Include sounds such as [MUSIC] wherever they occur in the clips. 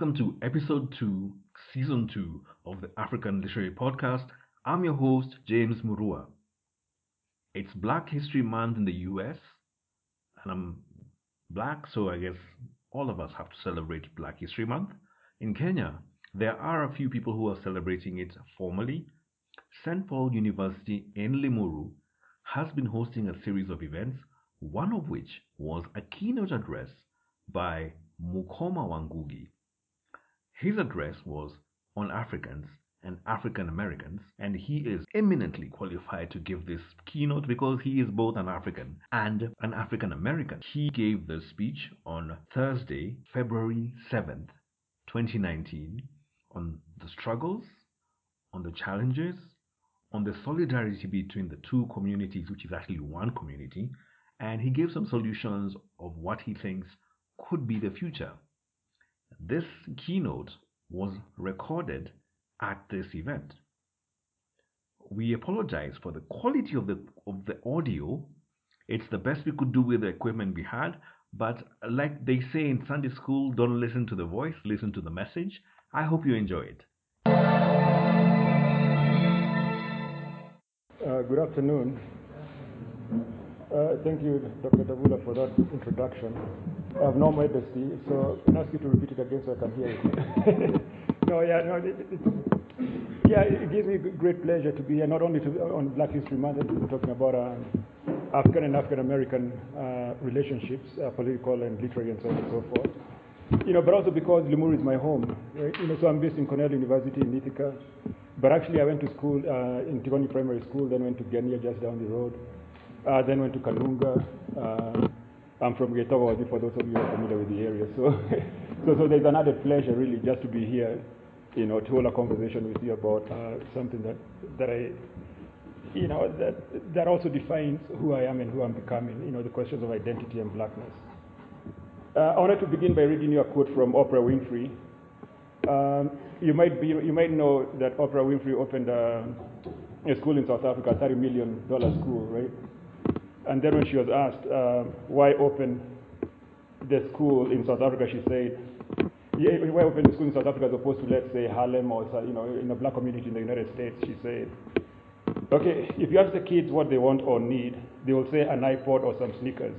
welcome to episode 2, season 2 of the African Literary Podcast. I'm your host, James Murua. It's Black History Month in the US, and I'm black, so I guess all of us have to celebrate Black History Month. In Kenya, there are a few people who are celebrating it formally. St. Paul University in Limuru has been hosting a series of events, one of which was a keynote address by Mukoma wa Ngugi. His address was on Africans and African Americans, and he is eminently qualified to give this keynote because he is both an African and an African American. He gave the speech on Thursday, February 7th, 2019, on the struggles, on the challenges, on the solidarity between the two communities, which is actually one community, and he gave some solutions of what he thinks could be the future. This keynote was recorded at this event. We apologize for the quality of the of the audio. It's the best we could do with the equipment we had, but like they say in Sunday school, don't listen to the voice, listen to the message. I hope you enjoy it. Uh, good afternoon. Uh, thank you, Dr. Tavula, for that introduction. I have no modesty, so I ask you to repeat it again so I can hear it. [LAUGHS] no, yeah, no, it, it, yeah, it gives me great pleasure to be here, not only to, on Black History Month, we're talking about uh, African and African American uh, relationships, uh, political and literary and so on and so forth. You know, but also because Limuru is my home. Right? You know, so I'm based in Cornell University in Ithaca, but actually I went to school uh, in Tigoni Primary School, then went to Genia just down the road, uh, then went to Kalunga. Uh, I'm from Getawazi, for those of you who are familiar with the area. So, [LAUGHS] so, so there's an added pleasure, really, just to be here, you know, to hold a conversation with you about uh, something that, that I, you know, that, that also defines who I am and who I'm becoming, you know, the questions of identity and blackness. Uh, I wanted to begin by reading you a quote from Oprah Winfrey. Um, you might be, you might know that Oprah Winfrey opened a, a school in South Africa, a $30 million school, right? And then when she was asked uh, why open the school in South Africa, she said, yeah, why open the school in South Africa as opposed to, let's say, Harlem or, you know, in a black community in the United States? She said, okay, if you ask the kids what they want or need, they will say an iPod or some sneakers.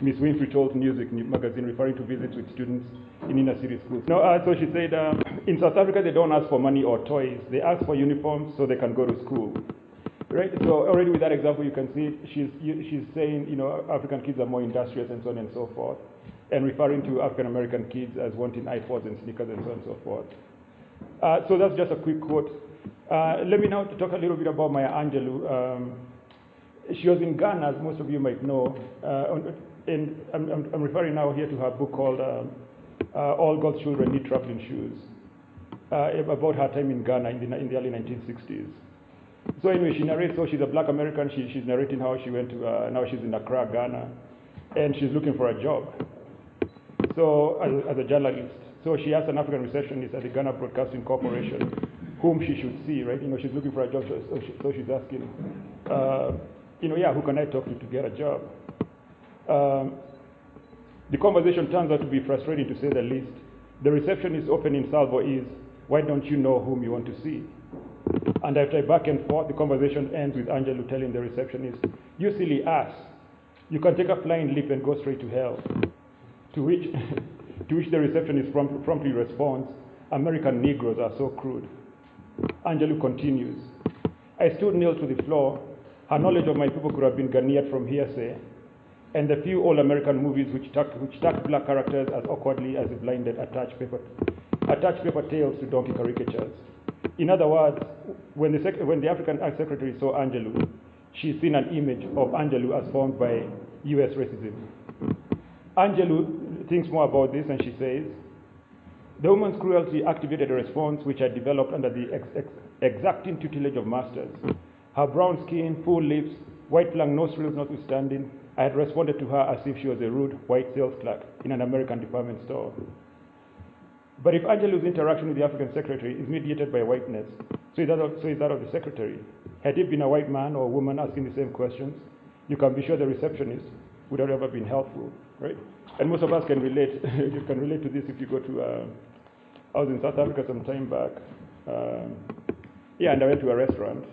Miss Winfrey told Newsweek magazine, referring to visits with students in inner city schools. No, uh, so she said, um, in South Africa, they don't ask for money or toys. They ask for uniforms so they can go to school. Right? So already with that example, you can see she's, she's saying, you know, African kids are more industrious and so on and so forth, and referring to African American kids as wanting iPods and sneakers and so on and so forth. Uh, so that's just a quick quote. Uh, let me now talk a little bit about Maya Angelou. Um, she was in Ghana, as most of you might know, uh, and I'm, I'm, I'm, referring now here to her book called uh, uh, All God's Children Need Traveling Shoes, uh, about her time in Ghana in the, in the, early 1960s. So anyway, she narrates, so she's a black American, she, she's narrating how she went to, uh, now she's in Accra, Ghana, and she's looking for a job. So as, as a journalist, so she asked an African receptionist at the Ghana Broadcasting Corporation whom she should see, right? You know, she's looking for a job, so, she, so she's asking, uh, you know, yeah, who can I talk to to get a job? Um, the conversation turns out to be frustrating to say the least. The receptionist opening salvo is, why don't you know whom you want to see? And after back and forth, the conversation ends with Angelou telling the receptionist, you silly ass, you can take a flying leap and go straight to hell. To which, [LAUGHS] to which the receptionist prompt, promptly responds, American Negroes are so crude. Angelou continues, I stood nailed to the floor. Her knowledge of my people could have been garnered from hearsay, and the few all American movies which tuck, which tuck black characters as awkwardly as the blinded attach paper, attach paper tales to donkey caricatures. In other words, when the, when the African Secretary saw Angelou, she's seen an image of Angelou as formed by US racism. Angelou thinks more about this and she says, the woman's cruelty activated a response which I developed under the ex- ex- exacting tutelage of masters. Her brown skin, full lips, white flank nostrils notwithstanding, I had responded to her as if she was a rude white sales clerk in an American department store. But if Angelou's interaction with the African secretary is mediated by whiteness, so is, that of, so is that of the secretary. Had it been a white man or a woman asking the same questions, you can be sure the receptionist would have ever been helpful, right? And most of us can relate. [LAUGHS] you can relate to this if you go to uh, I was in South Africa some time back. Um, yeah, and I went to a restaurant,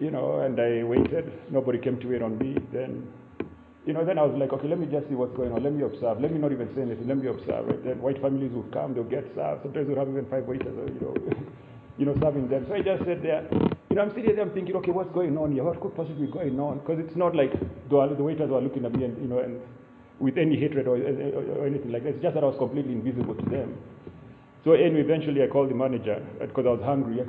you know, and I waited. Nobody came to wait on me. Then, you know, then I was like, okay, let me just see what's going on. Let me observe. Let me not even say anything. Let me observe. Right? Then white families would come. They'll get served. Sometimes we'll have even five waiters, uh, you know, [LAUGHS] you know, serving them. So I just sat there. You know, I'm sitting there. I'm thinking, okay, what's going on here? What could possibly be going on? Because it's not like the, the waiters were looking at me and you know and with any hatred or, or, or anything like that. It's just that I was completely invisible to them. So anyway, eventually I called the manager uh, because I was hungry. [LAUGHS]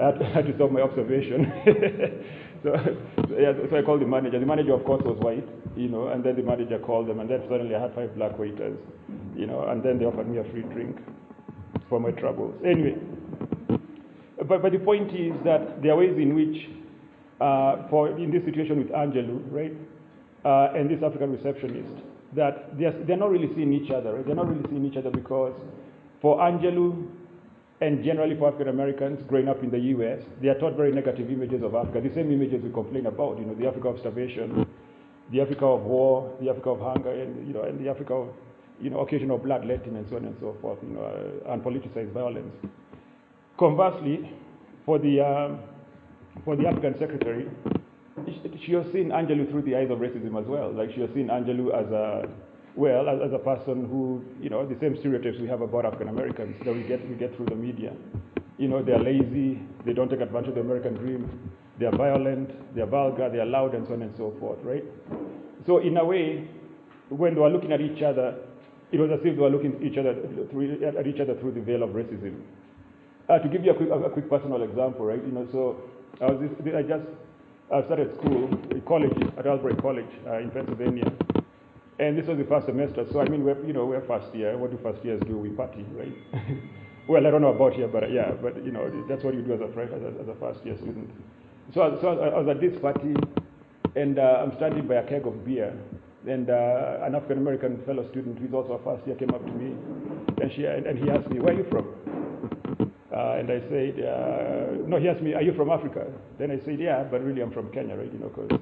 I had to stop my observation. [LAUGHS] so, [LAUGHS] yeah, so I called the manager. The manager, of course, was white, you know, and then the manager called them, and then suddenly I had five black waiters, you know, and then they offered me a free drink for my troubles. Anyway, but, but the point is that there are ways in which, uh, for in this situation with Angelou, right, uh, and this African receptionist, that they're, they're not really seeing each other. Right? They're not really seeing each other because for Angelou and generally for African Americans growing up in the US, they are taught very negative images of Africa, the same images we complain about, you know, the Africa of starvation, the Africa of war, the Africa of hunger, and, you know, and the Africa of, you know, occasional bloodletting and so on and so forth, you know, uh, unpoliticized violence. Conversely, for the, um, for the African secretary, she has seen Angelou through the eyes of racism as well. Like she has seen Angelou as a, well, as, as, a person who, you know, the same stereotypes we have about African Americans that we get, we get through the media. You know, they're lazy, they don't take advantage of the American dream, they're violent, they're vulgar, they're loud, and so on and so forth, right? So, in a way, when they were looking at each other, it was as if they were looking at each other through, at each other through the veil of racism. Uh, to give you a quick, a quick personal example, right? You know, so I was, I just I started school, college at Albright College uh, in Pennsylvania. And this was the first semester. So, I mean, we're, you know, we're first year. What do first years do? We party, right? [LAUGHS] well, I don't know about here, but yeah, but, you know, that's what you do as a, fresh, as a, as a first year student. So, so I was at this party, and uh, I'm standing by a keg of beer. And uh, an African American fellow student who's also a first year came up to me, and, she, and, and he asked me, Where are you from? Uh, and I said, uh, no, he asked me, are you from Africa? Then I said, yeah, but really I'm from Kenya, right? You know, because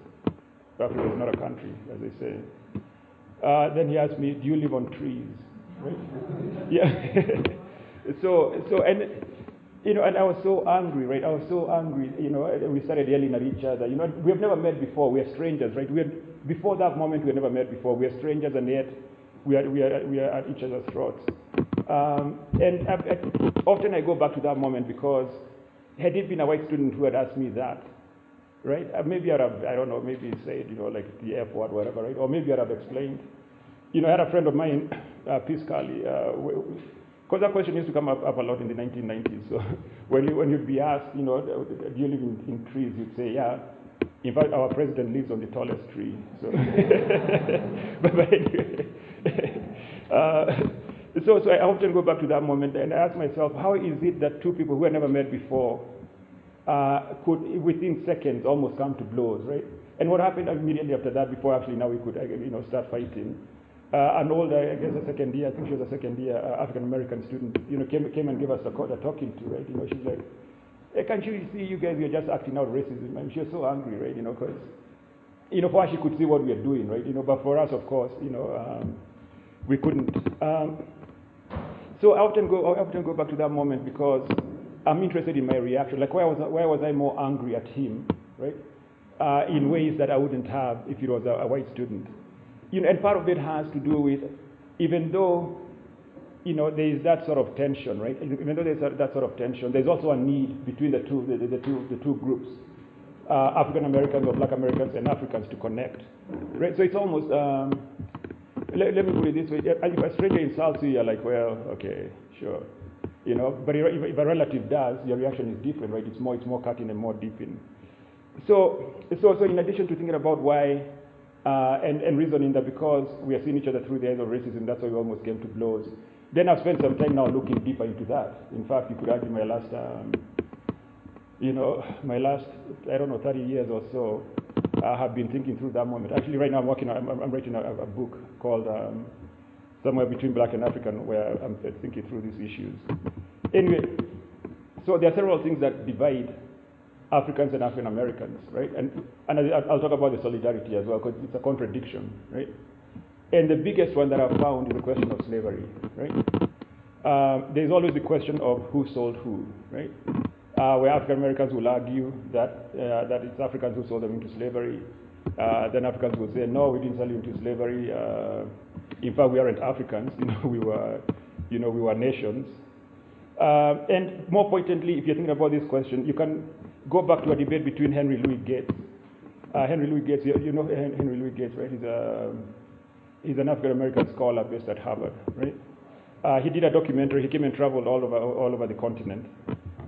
Africa is not a country, as they say. Uh, then he asked me, do you live on trees? Right? [LAUGHS] yeah. [LAUGHS] so, so, and, you know, and I was so angry, right? I was so angry, you know, we started yelling at each other. You know, we have never met before. We are strangers, right? We had, before that moment, we had never met before. We are strangers, and yet we are, we are, we are at each other's throats. Um, and I, I, often I go back to that moment because had it been a white student who had asked me that, right? Uh, maybe I'd have, I don't know, maybe said, you know, like the F word, whatever, right? Or maybe I'd have explained. You know, I had a friend of mine, [COUGHS] uh, Peace Carly, because that question used to come up, up a lot in the 1990s. So [LAUGHS] when, you, when you'd be asked, you know, do you live in, in trees, you'd say, yeah. In fact, our president lives on the tallest tree. So, [LAUGHS] but, but anyway. [LAUGHS] Uh, so, so I often go back to that moment and I ask myself, how is it that two people who had never met before uh, could, within seconds, almost come to blows, right? And what happened immediately after that, before actually now we could, you know, start fighting? Uh, an older, I guess, a second year, I think she was a second year uh, African American student, you know, came, came and gave us a, a talking to, right? You know, she's like, hey, can't you see you guys, you're just acting out racism? And she was so angry, right? You know, because, you know, for her, she could see what we are doing, right? You know, but for us, of course, you know, um, we couldn't. Um, so I often go, I often go back to that moment because I'm interested in my reaction. Like, why was, why was I more angry at him, right? Uh, in ways that I wouldn't have if it was a, a white student. You know, and part of it has to do with, even though, you know, there is that sort of tension, right? Even though there's that sort of tension, there's also a need between the two, the, the, the two, the two groups, uh, African Americans or Black Americans and Africans to connect, right? So it's almost. Um, let, let, me put it this way. If a stranger insults you, you're like, well, okay, sure. You know, but if, a relative does, your reaction is different, right? It's more, it's more cutting and more deeping. So, so, so in addition to thinking about why uh, and, and reasoning that because we are seeing each other through the eyes of racism, that's why we almost came to blows. Then I've spent some time now looking deeper into that. In fact, you could argue my last, um, you know, my last, I don't know, 30 years or so, I have been thinking through that moment. Actually, right now I'm working, I'm, I'm writing a, a, book called um, Somewhere Between Black and African, where I'm thinking through these issues. Anyway, so there are several things that divide Africans and African Americans, right? And, and I'll talk about the solidarity as well, because it's a contradiction, right? And the biggest one that I've found is the question of slavery, right? um, there's always the question of who sold who, right? Uh, where African Americans will argue that, uh, that it's Africans who sold them into slavery. Uh, then Africans will say, no, we didn't sell you into slavery. Uh, in fact, we aren't Africans. [LAUGHS] You know, we were, you know, we were nations. Um, and more pointedly, if you're thinking about this question, you can go back to a debate between Henry Louis Gates. Uh, Henry Louis Gates, you, know Henry Louis Gates, right? He's, a, he's an African American scholar based at Harvard, right? Uh, he did a documentary. He came and traveled all over all over the continent,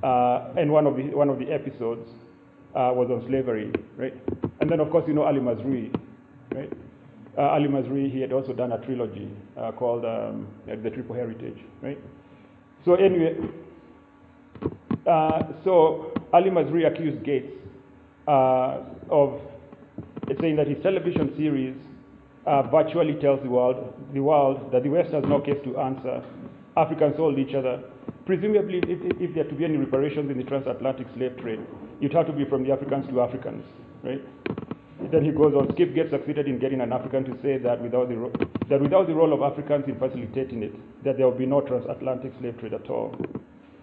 uh, and one of the one of the episodes uh, was on slavery, right? And then of course you know Ali Mazrui, right? Uh, Ali Mazrui he had also done a trilogy uh, called um, The Triple Heritage, right? So anyway, uh, so Ali Mazrui accused Gates of saying that his television series uh, virtually tells the world, the world that the West has no case to answer. Africans sold each other. Presumably, if, if there to be any reparations in the transatlantic slave trade, it had to be from the Africans to Africans, right? Then he goes on. Skip Gates succeeded in getting an African to say that without the ro- that without the role of Africans in facilitating it, that there will be no transatlantic slave trade at all.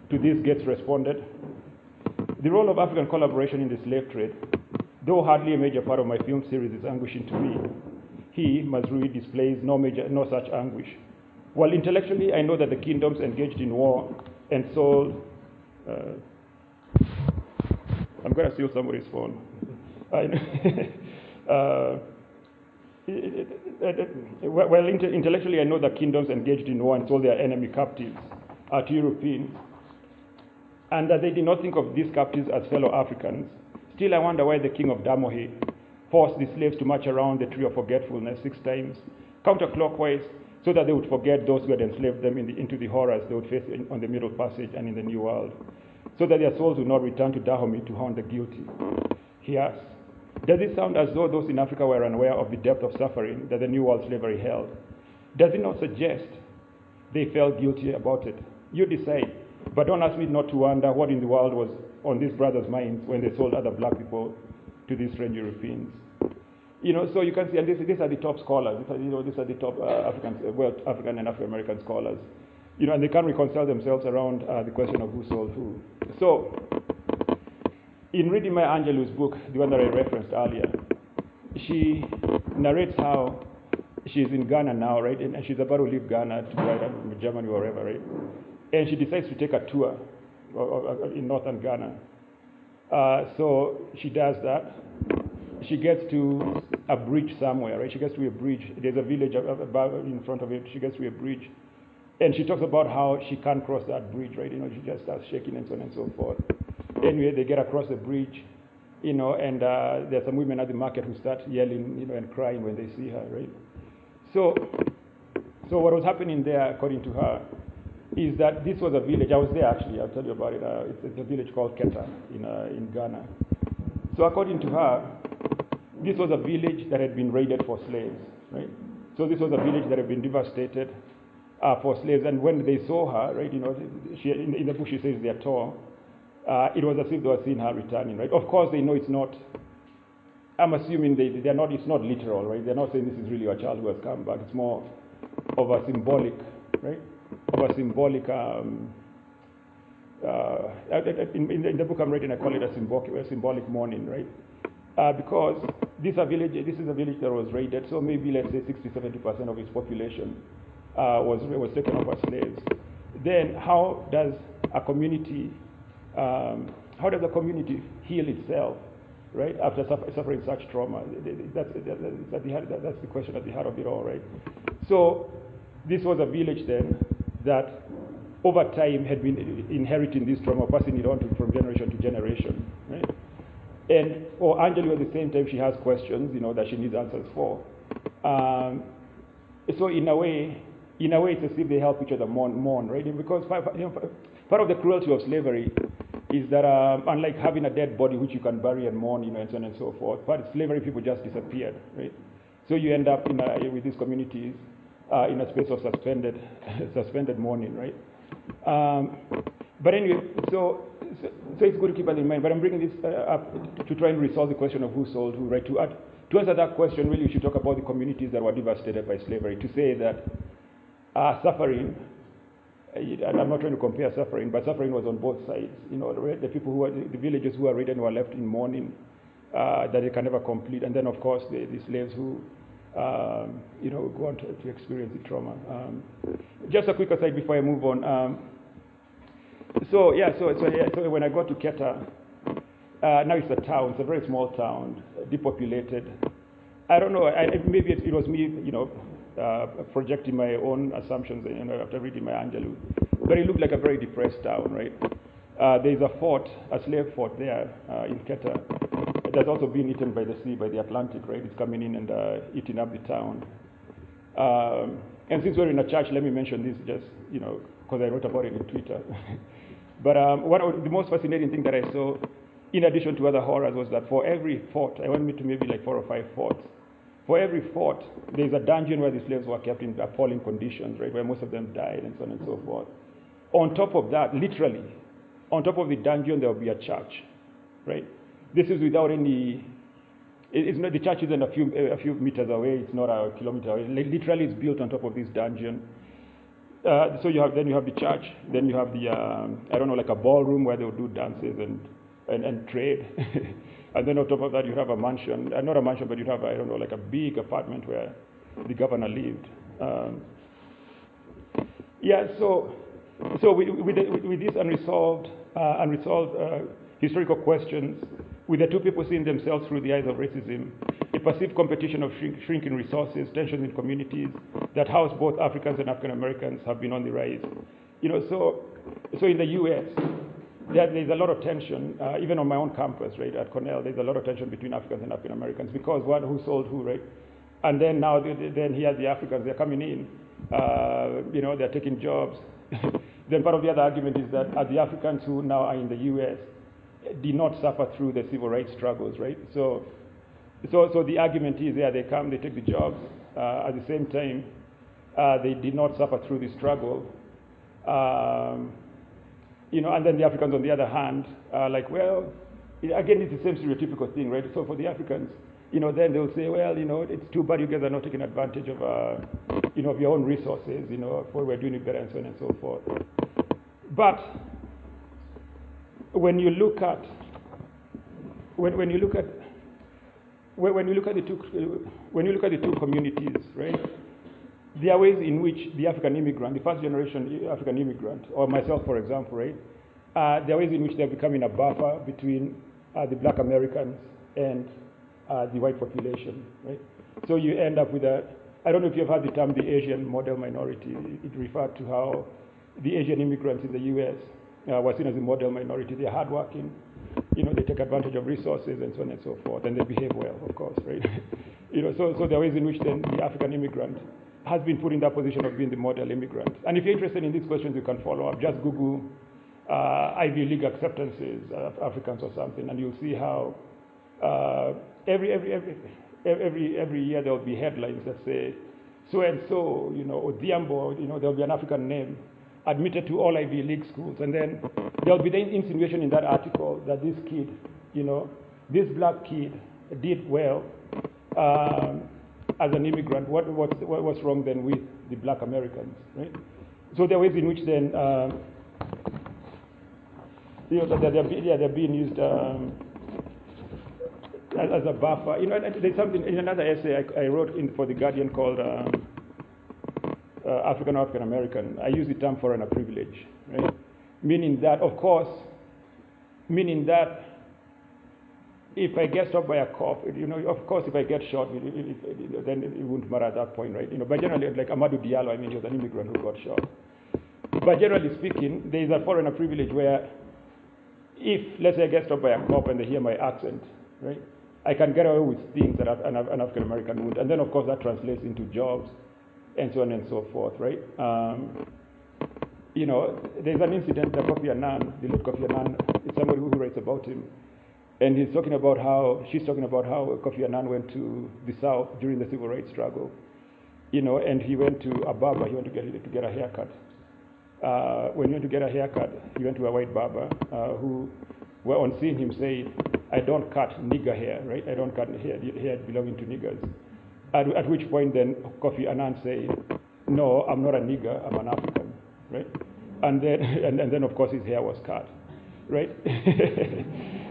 To this, Gates responded, "The role of African collaboration in the slave trade, though hardly a major part of my film series, is anguishing to me he, Mazrui, displays no, major, no such anguish. While intellectually, I know that the kingdoms engaged in war and sold. Uh, I'm going to steal somebody's phone. [LAUGHS] uh, [LAUGHS] well, intellectually, I know that kingdoms engaged in war and sold their enemy captives uh, to Europeans, and that they did not think of these captives as fellow Africans. Still, I wonder why the king of Dahomey forced the slaves to march around the tree of forgetfulness six times, counterclockwise, so that they would forget those who had enslaved them in the, into the horrors they would face in, on the Middle Passage and in the New World, so that their souls would not return to Dahomey to haunt the guilty. He asks, Does it sound as though those in Africa were unaware of the depth of suffering that the New World slavery held? Does it not suggest they felt guilty about it? You decide. But don't ask me not to wonder what in the world was on these brothers' minds when they sold other black people to these strange Europeans. You know, so you can see, and these, these are the top scholars. These are, you know, these are the top uh, African, uh, well, African and African American scholars. You know, and they can't reconcile themselves around uh, the question of who sold who. So, in reading Maya Angelou's book, the one that I referenced earlier, she narrates how she's in Ghana now, right? And she's about to leave Ghana to go to Germany or wherever, right? And she decides to take a tour in northern Ghana. Uh, so she does that. She gets to a bridge somewhere, right? She gets to a bridge. There's a village about in front of it. She gets to a bridge. And she talks about how she can't cross that bridge, right? You know, she just starts shaking and so on and so forth. Anyway, they get across the bridge, you know, and uh, there's some women at the market who start yelling, you know, and crying when they see her, right? So, so what was happening there, according to her, is that this was a village. I was there actually. I'll tell you about it. Uh, it's, it's, a village called Keta in uh, in Ghana. So according to her, this was a village that had been raided for slaves, right? So this was a village that had been devastated uh, for slaves. And when they saw her, right, you know, she, in, in the book she says they're tall. Uh, it was as if they were seeing her returning, right? Of course, they know it's not. I'm assuming they, they're not. It's not literal, right? They're not saying this is really your child who has come back. It's more of a symbolic, right? of a symbolic. Um, uh, in, in, the book I'm writing, I call it a symbolic, a symbolic mourning, right? Uh, because this, village, this is a village that was raided, so maybe let's say 60, 70% of its population uh, was, was taken over slaves. Then how does a community, um, how does a community heal itself, right, after suffering such trauma? That's, that's, the, question at the heart of it all, right? So this was a village then that over time had been inheriting this trauma, passing it on to, from generation to generation. Right? And or Angelou at the same time she has questions, you know, that she needs answers for. Um, so in a way, in a way, it's as if they help each other mourn, mourn right? Because you know, part of the cruelty of slavery is that um, unlike having a dead body which you can bury and mourn, you know, and so on and so forth, part of slavery people just disappeared, right? So you end up in a, with these communities uh, in a space of suspended, [LAUGHS] suspended mourning, right? Um, but anyway, so, so, so, it's good to keep that in mind. But I'm bringing this uh, up to try and resolve the question of who sold who, right? To, add, to answer that question, really, we should talk about the communities that were devastated by slavery. To say that uh, suffering and I'm not trying to compare suffering, but suffering was on both sides. You know, the, people who were, the villagers who were ridden were left in mourning uh, that they can never complete. And then, of course, the, the slaves who, um, you know, go on to, to experience the trauma. Um, just a quick aside before I move on. Um, so, yeah, so, so, yeah, so when I got to Keta, uh, now it's a town, it's a very small town, depopulated. I don't know, I, maybe it, it was me, you know, uh, projecting my own assumptions you know, after reading Maya Angelou. But it looked like a very depressed town, right? Uh, there's a fort, a slave fort there uh, in Keta. It has also been eaten by the sea, by the Atlantic, right? It's coming in and uh, eating up the town. Um, and since we're in a church, let me mention this just, you know, because I wrote about it in Twitter. [LAUGHS] but um, one of the most fascinating thing that I saw, in addition to other horrors, was that for every fort, I went to maybe like four or five forts, for every fort, there's a dungeon where the slaves were kept in appalling conditions, right, where most of them died and so on and so forth. On top of that, literally, on top of the dungeon, there will be a church, right? This is without any. It's not the church isn't a few a few meters away. It's not a kilometer away. Literally, it's built on top of this dungeon. Uh, so you have then you have the church. Then you have the um, I don't know like a ballroom where they would do dances and and, and trade. [LAUGHS] and then on top of that, you have a mansion. Uh, not a mansion, but you have I don't know like a big apartment where the governor lived. Um, yeah. So so with, with, with these unresolved uh, unresolved uh, historical questions with the two people seeing themselves through the eyes of racism, a perceived competition of shrink, shrinking resources, tensions in communities that house both Africans and African Americans have been on the rise. You know, so, so in the U.S., there, there's a lot of tension, uh, even on my own campus, right, at Cornell, there's a lot of tension between Africans and African Americans because one who sold who, right? And then now, then here the Africans, they're coming in, uh, you know, they're taking jobs. [LAUGHS] then part of the other argument is that uh, the Africans who now are in the U.S., did not suffer through the civil rights struggles, right? So, so, so the argument is, yeah, they come, they take the jobs. Uh, at the same time, uh, they did not suffer through the struggle. Um, you know, and then the Africans, on the other hand, are like, well, again, it's the same stereotypical thing, right? So for the Africans, you know, then they'll say, well, you know, it's too bad you guys are not taking advantage of, uh, you know, of your own resources, you know, for we're doing it better and so on and so forth. But when you look at when, when you look at when, when you look at the two when you look at the two communities, right? There are ways in which the African immigrant, the first generation African immigrant, or myself, for example, right? Uh, there are ways in which they're becoming a buffer between uh, the black Americans and uh, the white population, right? So you end up with a, I don't know if you've heard the term the Asian model minority. It referred to how the Asian immigrants in the US uh, were seen as a model minority. They're hardworking, you know, they take advantage of resources and so on and so forth, and they behave well, of course, right? [LAUGHS] you know, so, so there are ways in which then the African immigrant has been put in that position of being the model immigrant. And if you're interested in these questions, you can follow up. Just Google uh, Ivy League acceptances of Africans or something, and you'll see how uh, every, every, every, every, every year there will be headlines that say, so and so, you know, Odhiambo, you know, there'll be an African name admitted to all Ivy League schools. And then there'll be the insinuation in that article that this kid, you know, this black kid did well um, as an immigrant. What, what's, what's wrong then with the black Americans, right? So there are ways in which then, um, you know, they're, they're, yeah, they're being used um, as, as, a buffer. You know, there's something in another essay I, I wrote in, for The Guardian called um, uh, African African American, I use the term foreigner privilege, right? Meaning that, of course, meaning that if I get stopped by a cop, you know, of course, if I get shot, it, it, it, then it wouldn't matter at that point, right? You know, but generally, like Amadou Diallo, I mean, he was an immigrant who got shot. But generally speaking, there is a foreigner privilege where if, let's say, I get stopped by a cop and they hear my accent, right, I can get away with things that an, an African American would. And then, of course, that translates into jobs and so on and so forth, right? Um, you know, there's an incident that Kofi Annan, the late Kofi Annan, is somebody who writes about him. And he's talking about how, she's talking about how Kofi Annan went to the South during the civil rights struggle. You know, and he went to a barber, he went to get, to get a haircut. Uh, when he went to get a haircut, he went to a white barber uh, who, well, on seeing him, said, I don't cut nigger hair, right? I don't cut hair, hair belonging to niggers. At, at which point then Kofi Annan said, no, I'm not a nigger, I'm an African, right? and then [LAUGHS] and, and then of course his hair was cut, right? [LAUGHS]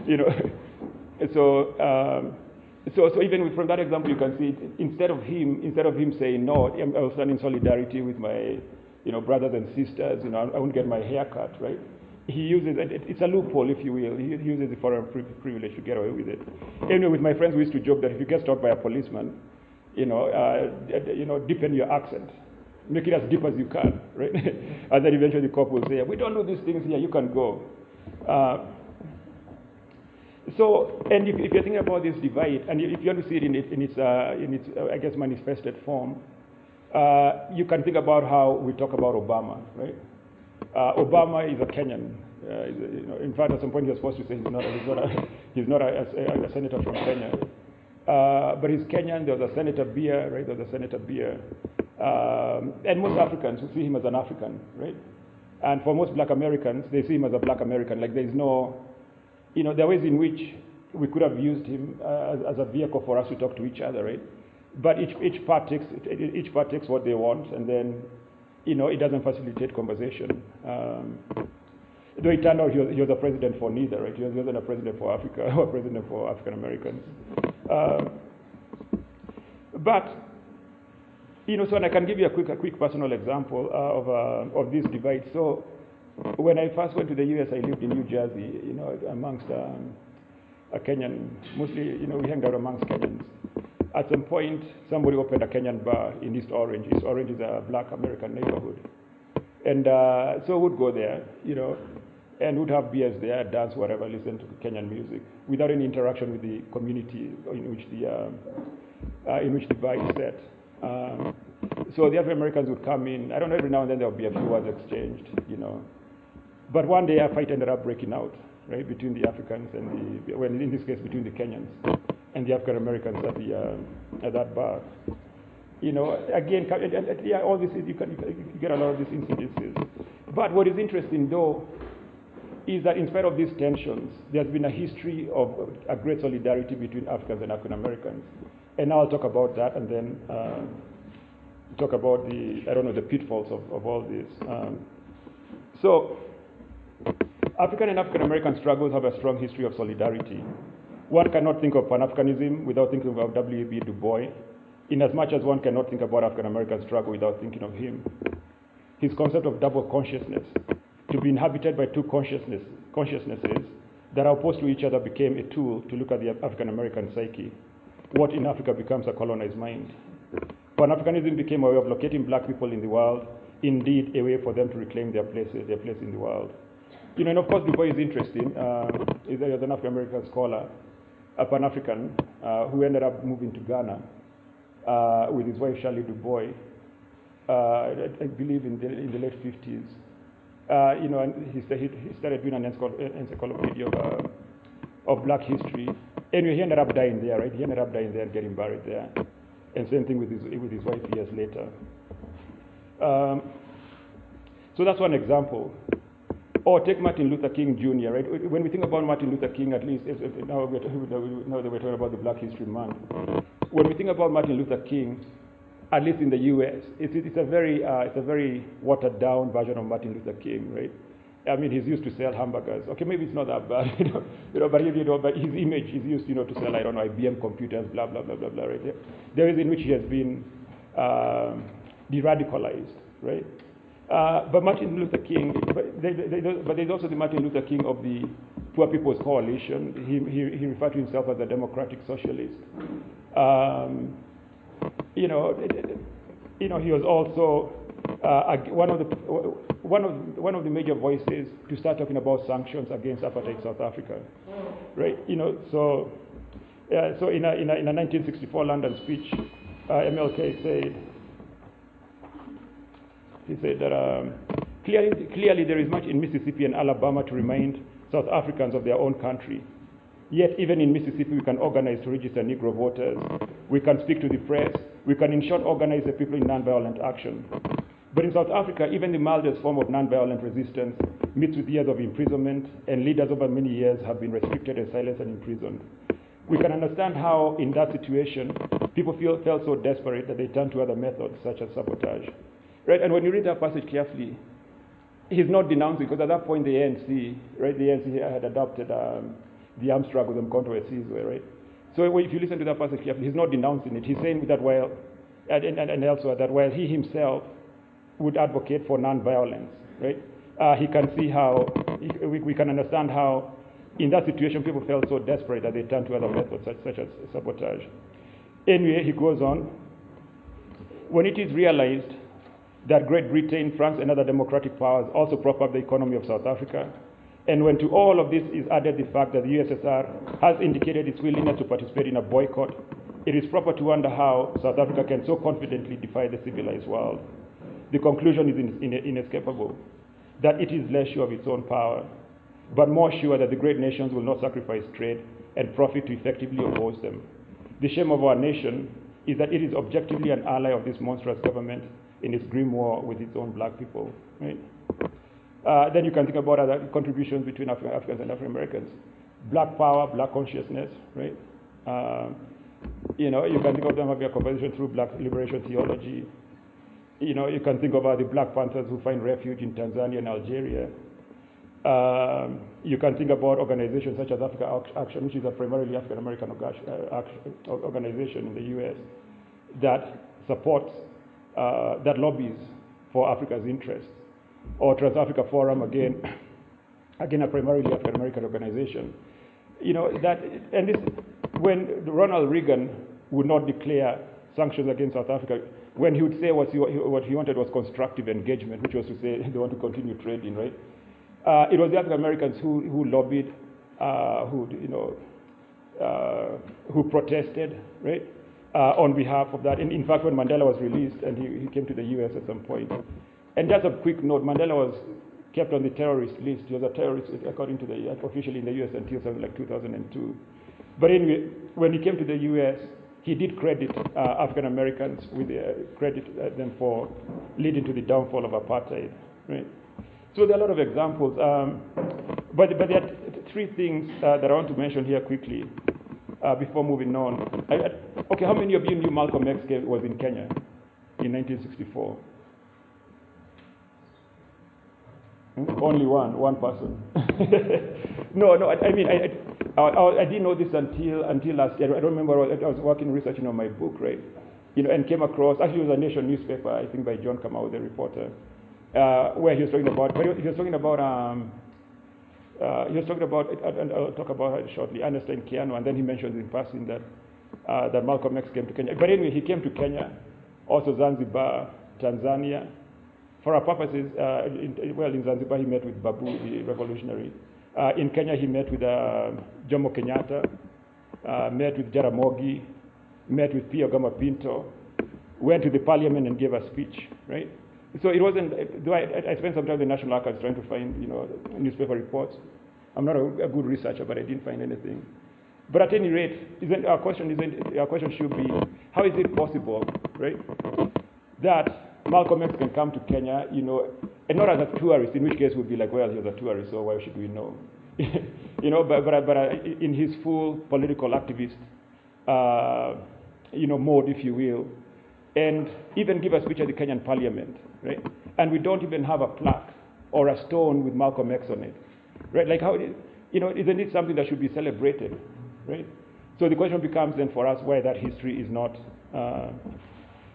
you know, [LAUGHS] so. Um, so, so even from that example, you can see instead of him, instead of him saying no, I was standing in solidarity with my, you know, brothers and sisters. You know, I won't get my hair cut, right? He uses it, it's a loophole, if you will. He uses it for a privilege to get away with it. Anyway, with my friends, we used to joke that if you get stopped by a policeman, you know, uh, you know, deepen your accent, make it as deep as you can, right? [LAUGHS] and then eventually the cop will say, "We don't do these things here. You can go." Uh, so, and if, if, you're thinking about this divide, and if you want to see it in, it, in its, uh, in its uh, I guess, manifested form, uh, you can think about how we talk about Obama, right? Uh, Obama is a Kenyan. You know, in fact, at some point he was supposed to say he's not, he's not, a, he's not a, a, a senator from Kenya. Uh, but he's Kenyan. There was a Senator Beer, right? There was a Senator Beer. Um, and most Africans who see him as an African, right? And for most black Americans, they see him as a black American. Like there is no you know, there are ways in which we could have used him uh, as, as, a vehicle for us to talk to each other, right? But each, each, part takes, each part takes what they want, and then, you know, it doesn't facilitate conversation. Um, though it turned out he was, he was, a president for neither, right? He, was, not a president for Africa [LAUGHS] or a president for African Americans. Uh, but, you know, so and I can give you a quick, a quick personal example uh, of, uh, of this divide. So, when I first went to the US, I lived in New Jersey, you know, amongst um, a Kenyan, mostly, you know, we hanged out amongst Kenyans. At some point, somebody opened a Kenyan bar in East Orange. East Orange is a black American neighborhood. And uh, so we'd go there, you know, and would have beers there, dance, whatever, listen to Kenyan music, without any interaction with the community in which the, uh, uh, in which the bar is set. Um, so the African Americans would come in. I don't know, every now and then there would be a few words exchanged, you know. But one day a fight ended up breaking out, right, between the Africans and the, well, in this case, between the Kenyans and the African Americans at, uh, at that bar. You know, again, yeah, all this is, you, can, you get a lot of these incidences. But what is interesting, though, is that in spite of these tensions, there's been a history of a great solidarity between Africans and African Americans. And now I'll talk about that and then uh, talk about the, I don't know, the pitfalls of, of all this. Um, so, African and African American struggles have a strong history of solidarity. One cannot think of Pan Africanism without thinking about W.E.B. Du Bois, in as much as one cannot think about African American struggle without thinking of him. His concept of double consciousness, to be inhabited by two consciousness, consciousnesses that are opposed to each other, became a tool to look at the African American psyche. What in Africa becomes a colonized mind. Pan Africanism became a way of locating black people in the world, indeed, a way for them to reclaim their places, their place in the world. You know, and of course, Du Bois is interesting. Uh, he's an African American scholar, a Pan African, uh, who ended up moving to Ghana uh, with his wife Shirley Du Bois, uh, I, I, believe in the, in the late 50s. Uh, you know, and he, he, started doing an encyclopedia of, uh, of black history. Anyway, he ended up dying there, right? He ended up dying there and getting buried there. And same thing with his, with his wife years later. Um, so that's one example. Or take Martin Luther King Jr., right? When we think about Martin Luther King, at least, now, we're, now that we're talking about the Black History Month, when we think about Martin Luther King, at least in the U.S., it's, it's a very uh, it's a very watered down version of Martin Luther King, right? I mean, he's used to sell hamburgers. Okay, maybe it's not that bad, [LAUGHS] you know, you know but you know, but his image is used, you know, to sell I don't know IBM computers, blah blah blah blah blah, right? There is in which he has been uh, de-radicalized, right? Uh, but Martin Luther King, but, they, they, they, but there's also the Martin Luther King of the Poor People's Coalition. He, he, he referred to himself as a democratic socialist. Um, you know, you know, he was also one of the one of one of the major voices to start talking about sanctions against apartheid South Africa, right? You know, so uh, so in a, in a, in a 1964 London speech, uh, MLK said he said that um, clearly, clearly there is much in Mississippi and Alabama to remind South Africans of their own country. Yet, even in Mississippi, we can organize to register Negro voters. We can speak to the press. We can, in short, organize the people in nonviolent action. But in South Africa, even the mildest form of nonviolent resistance meets with years of imprisonment, and leaders over many years have been restricted and silenced and imprisoned. We can understand how, in that situation, people feel, felt so desperate that they turned to other methods, such as sabotage. Right? And when you read that passage carefully, he's not denouncing because at that point the ANC, right, the ANC had adopted um, the armed struggle with controversies, right? So if you listen to that passage carefully, he's not denouncing it. He's saying that while, and, and, and elsewhere, that while he himself would advocate for non-violence, right? Uh, he can see how, we, we can understand how in that situation people felt so desperate that they turned to other methods such, such as sabotage. Anyway, he goes on. When it is realized that Great Britain, France, and other democratic powers also prop up the economy of South Africa, and when to all of this is added the fact that the USSR has indicated its willingness to participate in a boycott, it is proper to wonder how South Africa can so confidently defy the civilized world. The conclusion is in, in, inescapable that it is less sure of its own power, but more sure that the great nations will not sacrifice trade and profit to effectively oppose them. The shame of our nation is that it is objectively an ally of this monstrous government in its grim war with its own black people. Right? Uh, then you can think about other contributions between Afri- Africans and African Americans. Black power, black consciousness, right? Uh, you know, you can think of them having a conversation through black liberation theology. You know, you can think about the Black Panthers who find refuge in Tanzania and Algeria. Um, you can think about organizations such as Africa Action, which is a primarily African American uh, organization in the US that supports, uh, that lobbies for Africa's interests. Or Trans Africa Forum, again, [COUGHS] again, a primarily African American organization. You know, that, and this, when Ronald Reagan would not declare sanctions against South Africa, when he would say what he, what he wanted was constructive engagement, which was to say [LAUGHS] they want to continue trading, right? Uh, it was the African Americans who, who lobbied, uh, who, you know, uh, who protested, right, uh, on behalf of that. And in fact, when Mandela was released and he, he came to the US at some point, and just a quick note, Mandela was kept on the terrorist list. He was a terrorist according to the officially in the US until something like 2002. But anyway, when he came to the US, he did credit uh, African Americans with uh, credit uh, them for leading to the downfall of apartheid. Right? So there are a lot of examples. Um, but, but there are three things uh, that I want to mention here quickly uh, before moving on. I, I, okay, how many of you knew Malcolm X was in Kenya in 1964? Hmm? Only one, one person. [LAUGHS] no, no, I, I mean, I, I, I, didn't know this until until last year. I don't remember. I was working researching on my book, right? You know, and came across. Actually, it was a Nation newspaper, I think, by John Kamau, the reporter, uh, where he was talking about. He was talking about. Um, uh, he was talking about, and I'll talk about it shortly. Ernestine Kiano, and then he mentions in passing that uh, that Malcolm X came to Kenya. But anyway, he came to Kenya, also Zanzibar, Tanzania, for our purposes, uh, in, well, in Zanzibar, he met with Babu, the revolutionary. Uh, in Kenya, he met with uh, Jomo Kenyatta, uh, met with Jaramogi, met with Pio Gama Pinto, went to the parliament and gave a speech, right? So it wasn't, though I, I spent some time in the National Archives trying to find, you know, newspaper reports. I'm not a, a good researcher, but I didn't find anything. But at any rate, isn't, our question isn't, our question should be, how is it possible, right, that Malcolm X can come to Kenya, you know, and not as a tourist, in which case we'd be like, well, he's a tourist, so why should we know? [LAUGHS] you know, but, but, but uh, in his full political activist, uh, you know, mode, if you will, and even give a speech at the Kenyan parliament, right? And we don't even have a plaque or a stone with Malcolm X on it, right? Like how, you know, isn't it something that should be celebrated, right? So the question becomes then for us why that history is not uh,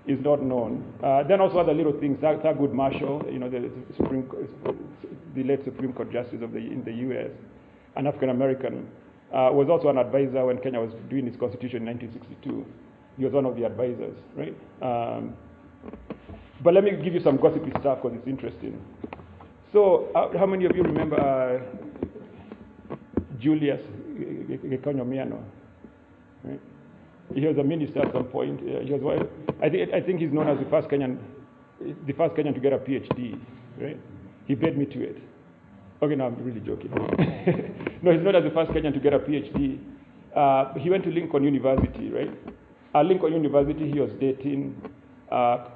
is not known. Uh, then also other little things. Thurgood Marshall, you know, the Supreme, the late Supreme Court Justice of the in the U.S., an African American, uh, was also an advisor when Kenya was doing its constitution in 1962. He was one of the advisors, right? Um, but let me give you some gossipy stuff because it's interesting. So, uh, how many of you remember uh, Julius Gikonyo Kiano? Right? He was a minister at some point. he was, I, think, I think he's known as the first Kenyan, the first Kenyan to get a PhD, right? He paid me to it. Okay, no, I'm really joking. [LAUGHS] no, he's known as the first Kenyan to get a PhD. Uh, he went to Lincoln University, right? At Lincoln University, he was dating uh,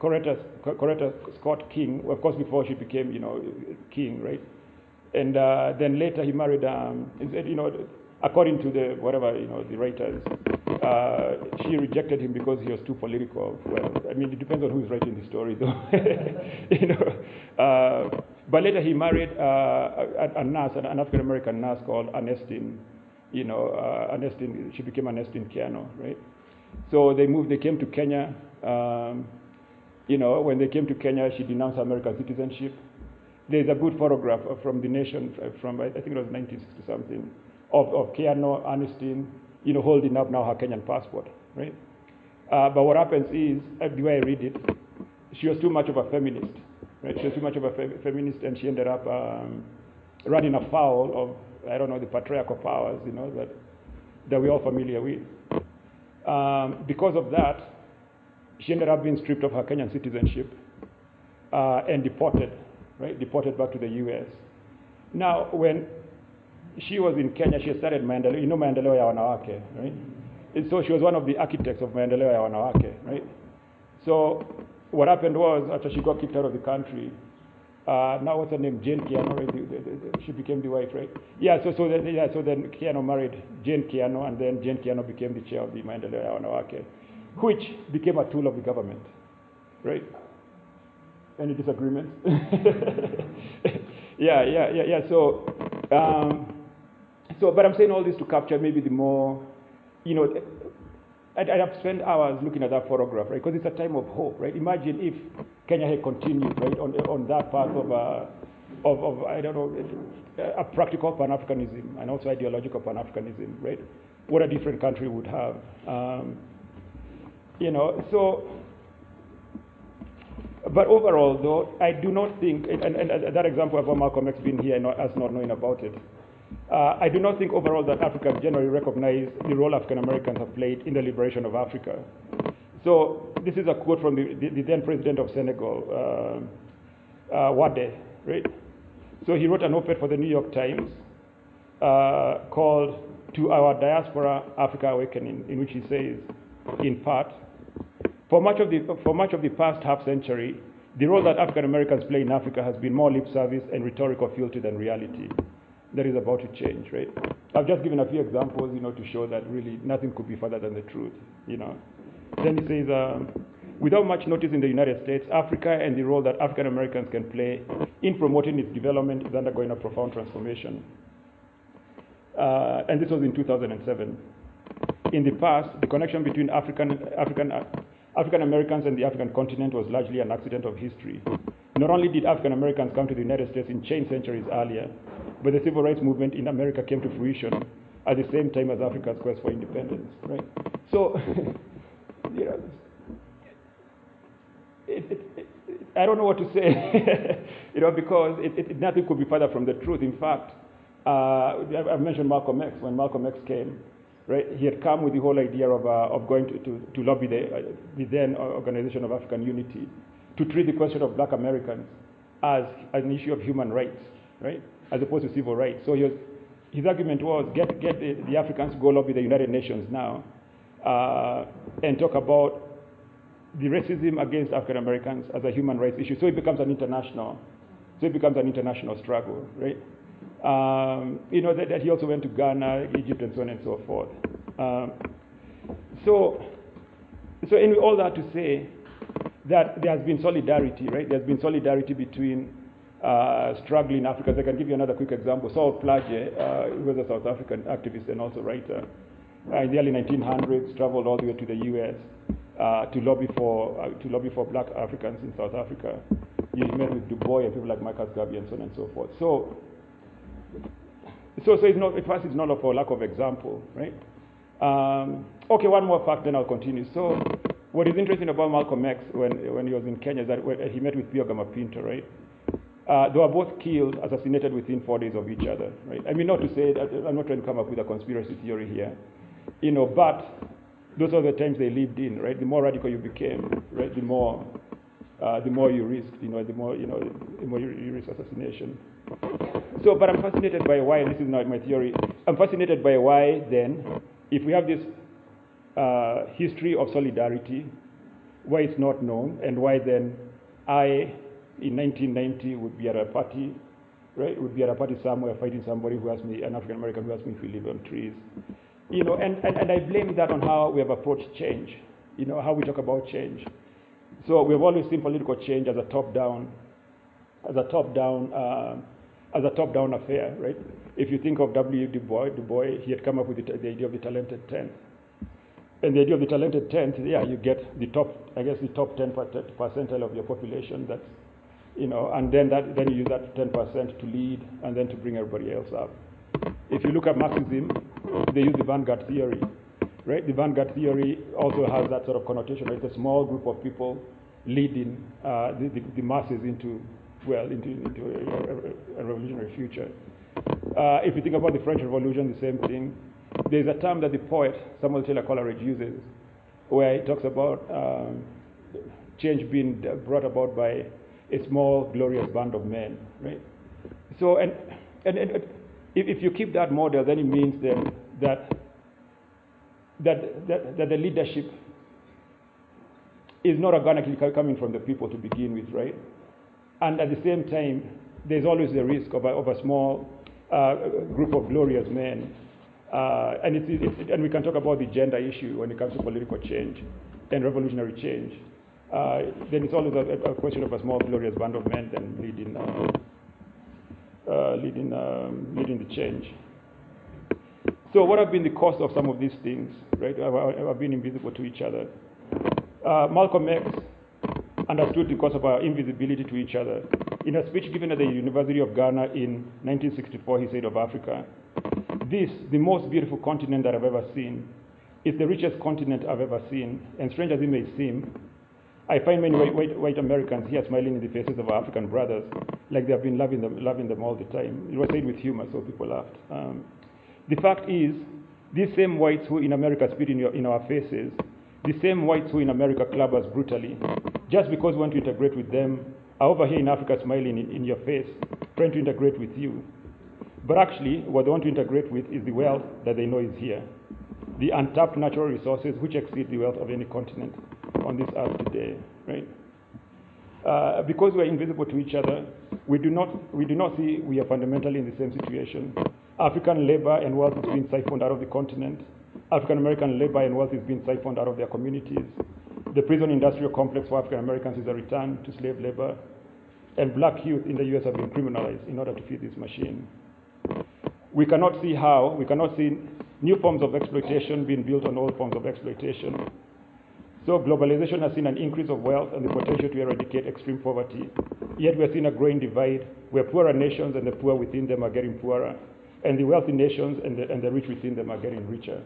Coretta, Coretta Scott King, of course, before she became, you know, king, right? And uh, then later he married, um, you know, according to the whatever you know the writers, uh, she rejected him because he was too political. Well, I mean, it depends on who's writing the story, [LAUGHS] though. you know, uh, but later he married uh, a, a, nurse, an African American nurse called Ernestine. You know, uh, Ernestine. She became Ernestine Kiano, right? So they moved. They came to Kenya. Um, you know, when they came to Kenya, she denounced American citizenship. There's a good photograph from the nation from I think it was 1960 something of, of Kiano Ernestine, you know, holding up now her Kenyan passport, right? Uh, but what happens is, the way I read it, she was too much of a feminist, right? She was too much of a fe- feminist, and she ended up um, running afoul of, I don't know, the patriarchal powers, you know, that, that we're all familiar with. Um, because of that, she ended up being stripped of her Kenyan citizenship uh, and deported, right? Deported back to the U.S. Now, when she was in Kenya, she started maendeleo, you know maendeleo ya wanawake, right? And so she was one of the architects of maendeleo ya wanawake, right? So what happened was, after she got kicked out of the country, uh, now what's her name? Jane Kiano, right? The, the, the, she became the wife, right? Yeah, so so then, yeah, so then Kiano married Jane Kiano, and then Jane Kiano became the chair of the Maendeleo ya Wanawake, which became a tool of the government, right? Any disagreements? [LAUGHS] yeah, yeah, yeah, yeah. So, um, so, but I'm saying all this to capture maybe the more, you know, I, I have spent hours looking at that photograph, right? Because it's a time of hope, right? Imagine if Kenya had continued, right, on, on that path of, uh, of, of, I don't know, a practical Pan Africanism and also ideological Pan Africanism, right? What a different country would have. Um, you know, so, but overall, though, I do not think, and, and, and that example of Malcolm X being here and us not knowing about it, uh, I do not think overall that Africans generally recognize the role African Americans have played in the liberation of Africa. So this is a quote from the, the, the then president of Senegal, uh, uh, Wade, right? So he wrote an op-ed for the New York Times uh, called "To Our Diaspora: Africa Awakening," in which he says, in part, for much of the for much of the past half century, the role that African Americans play in Africa has been more lip service and rhetorical fealty than reality that is about to change, right? I've just given a few examples, you know, to show that really nothing could be further than the truth, you know. Then he says, um, without much notice in the United States, Africa and the role that African Americans can play in promoting its development is undergoing a profound transformation. Uh, and this was in 2007. In the past, the connection between African, African, African Americans and the African continent was largely an accident of history. Not only did African Americans come to the United States in chain centuries earlier, but the civil rights movement in America came to fruition at the same time as Africa's quest for independence, right? So, [LAUGHS] you know, it, it, it, I don't know what to say, [LAUGHS] you know, because nothing could be further from the truth. In fact, uh, I've mentioned Malcolm X. When Malcolm X came, right, he had come with the whole idea of, uh, of going to, to, to lobby the, uh, the then Organization of African Unity to treat the question of black Americans as an issue of human rights, right? as opposed to civil rights. So was, his argument was get, get the, the, Africans to go lobby the United Nations now uh, and talk about the racism against African Americans as a human rights issue. So it becomes an international, so it becomes an international struggle, right? Um, you know that, that, he also went to Ghana, Egypt, and so on and so forth. Um, so, so anyway, all that to say that there has been solidarity, right? There's been solidarity between uh, struggling Africans. I can give you another quick example. Sol Plaatje, uh, he was a South African activist and also writer. Uh, in the early 1900s, traveled all the way to the U.S. Uh, to lobby for uh, to lobby for Black Africans in South Africa. He met with Du Bois and people like Marcus Garvey and so on and so forth. So, so, so it's not, first it's not for lack of example, right? Um, okay, one more fact, then I'll continue. So, what is interesting about Malcolm X when, when he was in Kenya is that he met with Pio Gama Pinto, right? Uh, they were both killed, assassinated within four days of each other, right? I mean, not to say that I'm not trying to come up with a conspiracy theory here, you know, but those are the times they lived in, right? The more radical you became, right, the more, uh, the more you risked, you know, the more, you know, the more you, you risk assassination. So, but I'm fascinated by why, this is not my theory, I'm fascinated by why then, if we have this uh, history of solidarity, why it's not known, and why then I in 1990 would be at a party right? Would be at a party somewhere fighting somebody who asked me, an African American who asked me if we live on trees. You know, and, and, and I blame that on how we have approached change, you know, how we talk about change. So we've always seen political change as a top-down, as a top-down, uh, as a top-down affair, right? If you think of W. Du Bois, Du Bois, he had come up with the, the idea of the talented tenth. And the idea of the talented tenth, yeah, you get the top, I guess, the top 10 percentile of your population. That's, you know, and then that, then you use that 10% to lead, and then to bring everybody else up. If you look at Marxism, they use the vanguard theory, right? The vanguard theory also has that sort of connotation. Right? It's a small group of people leading uh, the, the, the, masses into, well, into, into a, a, a revolutionary future. Uh, if you think about the French Revolution, the same thing. There's a term that the poet Samuel Taylor Coleridge uses, where he talks about um, change being brought about by a small, glorious band of men, right? So, and, and, and if, if you keep that model, then it means then that, that, that, that the leadership is not organically coming from the people to begin with, right? And at the same time, there's always the risk of a, of a small uh, group of glorious men. Uh, and, it's, it's, and we can talk about the gender issue when it comes to political change and revolutionary change. Uh, then it's always a, a, question of a small glorious band of men then leading, uh, uh, leading, um, leading the change. So what have been the cost of some of these things, right? Have, have been invisible to each other. Uh, Malcolm X understood because of our invisibility to each other. In a speech given at the University of Ghana in 1964, he said of Africa, This, the most beautiful continent that I've ever seen, is the richest continent I've ever seen. And strange as it may seem, I find many white, white, Americans here smiling in the faces of our African brothers, like they have been loving them, loving them all the time. It was said with humor, so people laughed. Um, the fact is, these same whites who in America spit in, your, in our faces, the same whites who in America club us brutally, just because we want to integrate with them, are over here in Africa smiling in, in your face, trying to integrate with you. But actually, what they want to integrate with is the wealth that they know is here, the untapped natural resources which exceed the wealth of any continent on this earth today, right? Uh, because we're invisible to each other, we do not we do not see we are fundamentally in the same situation. African labor and wealth is being siphoned out of the continent. African American labor and wealth is being siphoned out of their communities. The prison industrial complex for African Americans is a return to slave labor. And black youth in the US have been criminalized in order to feed this machine. We cannot see how, we cannot see new forms of exploitation being built on old forms of exploitation. So globalization has seen an increase of wealth and the potential to eradicate extreme poverty. Yet we're seeing a growing divide where poorer nations and the poor within them are getting poorer, and the wealthy nations and the, and the rich within them are getting richer.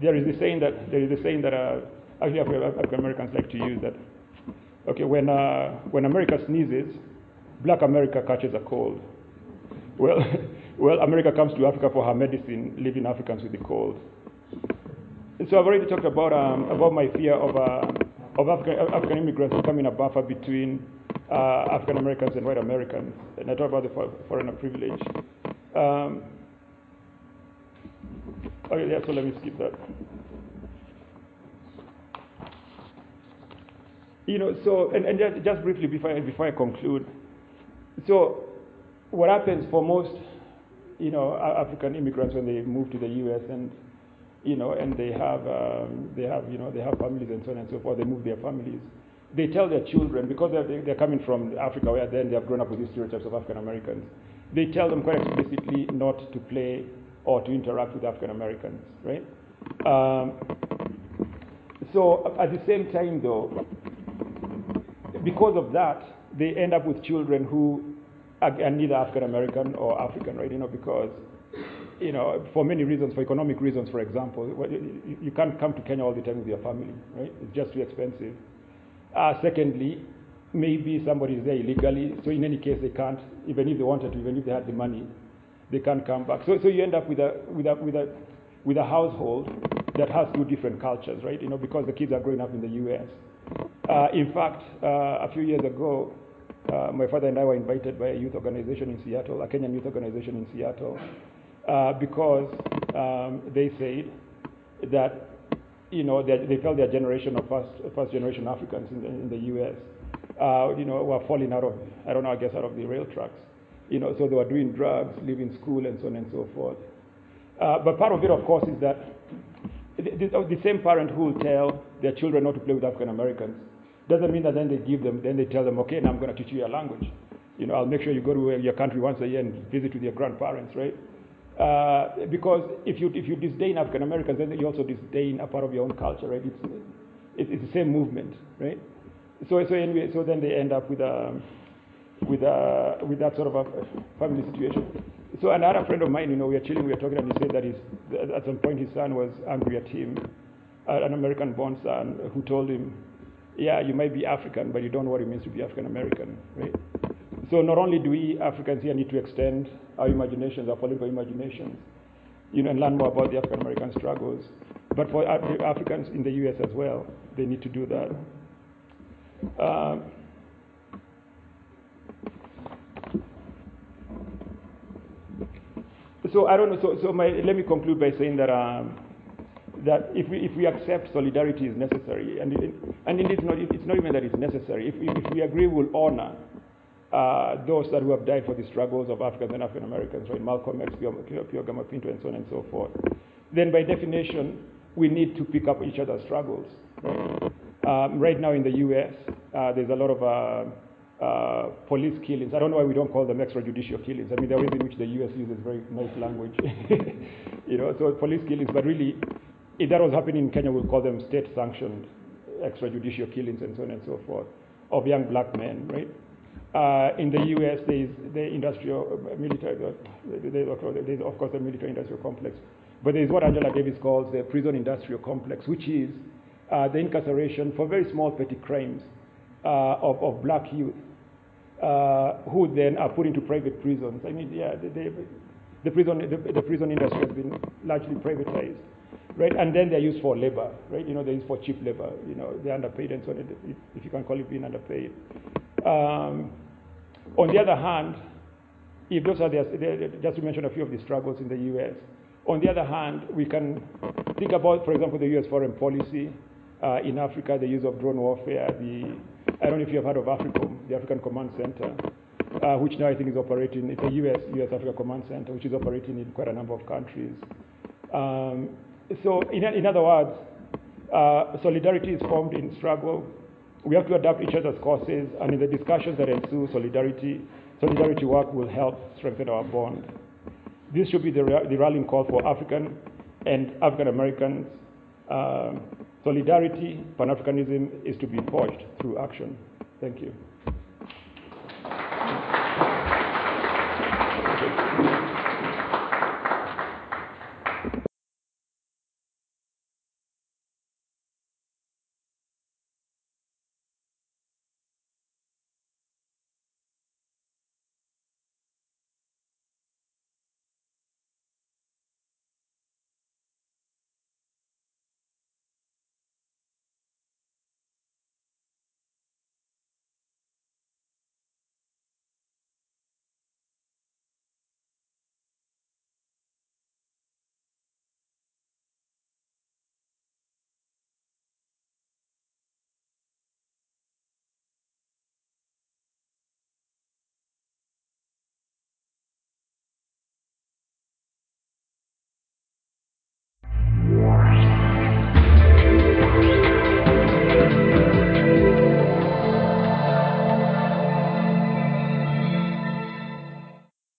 There is a saying that there is a saying that uh, actually African Americans like to use that. Okay, when uh, when America sneezes, Black America catches a cold. Well, [LAUGHS] well, America comes to Africa for her medicine, leaving Africans with the cold. And So I've already talked about um, about my fear of uh, of African, African immigrants becoming a buffer between uh, African Americans and white Americans, and I talked about the foreigner privilege. Um, okay, yeah, so let me skip that. You know, so and, and just, just briefly before I, before I conclude, so what happens for most, you know, African immigrants when they move to the U.S. and you know, and they have, um, they have, you know, they have families and so on and so forth. They move their families. They tell their children because they're, they're coming from Africa, where then they have grown up with these stereotypes of African Americans. They tell them quite explicitly not to play or to interact with African Americans, right? Um, so at the same time, though, because of that, they end up with children who are neither African American or African, right? You know, because you know, for many reasons, for economic reasons, for example, you can't come to Kenya all the time with your family, right? It's just too expensive. Uh, secondly, maybe somebody is there illegally, so in any case they can't, even if they wanted to, even if they had the money, they can't come back. So, so you end up with a, with a, with a, with a household that has two different cultures, right? You know, because the kids are growing up in the U.S. Uh, in fact, uh, a few years ago, uh, my father and I were invited by a youth organization in Seattle, a Kenyan youth organization in Seattle, uh, because um, they said that you know they, they felt their generation of first, first generation Africans in the, in the U.S. uh, you know, were falling out of, I don't know, I guess out of the rail tracks. You know, so they were doing drugs, leaving school, and so on and so forth. Uh, but part of it, of course, is that the, the, the, same parent who will tell their children not to play with African Americans doesn't mean that then they give them, then they tell them, okay, now I'm going to teach you your language. You know, I'll make sure you go to your country once a year and visit with your grandparents, right? Uh, because if you if you disdain African Americans, then you also disdain a part of your own culture, right? It's it's the same movement, right? So so anyway, so then they end up with a um, with a with that sort of a family situation. So another friend of mine, you know, we were chilling, we were talking, and he said that his, at some point his son was angry at him, uh, an American-born son, who told him, "Yeah, you might be African, but you don't know what it means to be African American, right?" So not only do we Africans here need to extend our imaginations, our political imaginations, you know, and learn more about the African American struggles, but for Africans in the U.S. as well, they need to do that. Um, so I don't know. So, so my, let me conclude by saying that um, that if we if we accept solidarity is necessary, and it, and indeed it's not, it's not even that it's necessary. If we, if we agree, we'll honor uh, those that who have died for the struggles of Africans and African Americans, right? Malcolm X, Pio Gama Pinto, and so on and so forth. Then, by definition, we need to pick up each other's struggles. Um, right now in the U.S., uh, there's a lot of uh, uh, police killings. I don't know why we don't call them extrajudicial killings. I mean, the ways in which the U.S. uses very nice language, [LAUGHS] you know. So police killings, but really, if that was happening in Kenya, we'll call them state-sanctioned extrajudicial killings and so on and so forth of young black men, right? Uh, in the U.S., there is the industrial uh, military, uh, there's, of course the military industrial complex, but there is what Angela Davis calls the prison industrial complex, which is uh, the incarceration for very small petty crimes of, of, black youth, who then are put into private prisons. I mean, yeah, the, the prison, the, the, prison industry has been largely privatized, right? And then they're used for labor, right? You know, they're used for cheap labor. You know, they're underpaid and so on, if, if you can call it being underpaid. Um, on the other hand, if those are the, just to mention a few of the struggles in the U.S., on the other hand, we can think about, for example, the U.S. foreign policy uh, in Africa, the use of drone warfare. The, I don't know if you have heard of AFRICOM, the African Command Center, uh, which now I think is operating, it's a U.S. U.S. Africa Command Center, which is operating in quite a number of countries. Um, so, in, in, other words, uh, solidarity is formed in struggle we have to adapt each other's causes, and in the discussions that ensue, solidarity, solidarity work will help strengthen our bond. This should be the, the rallying call for African and African Americans. Uh, solidarity, Pan Africanism is to be forged through action. Thank you.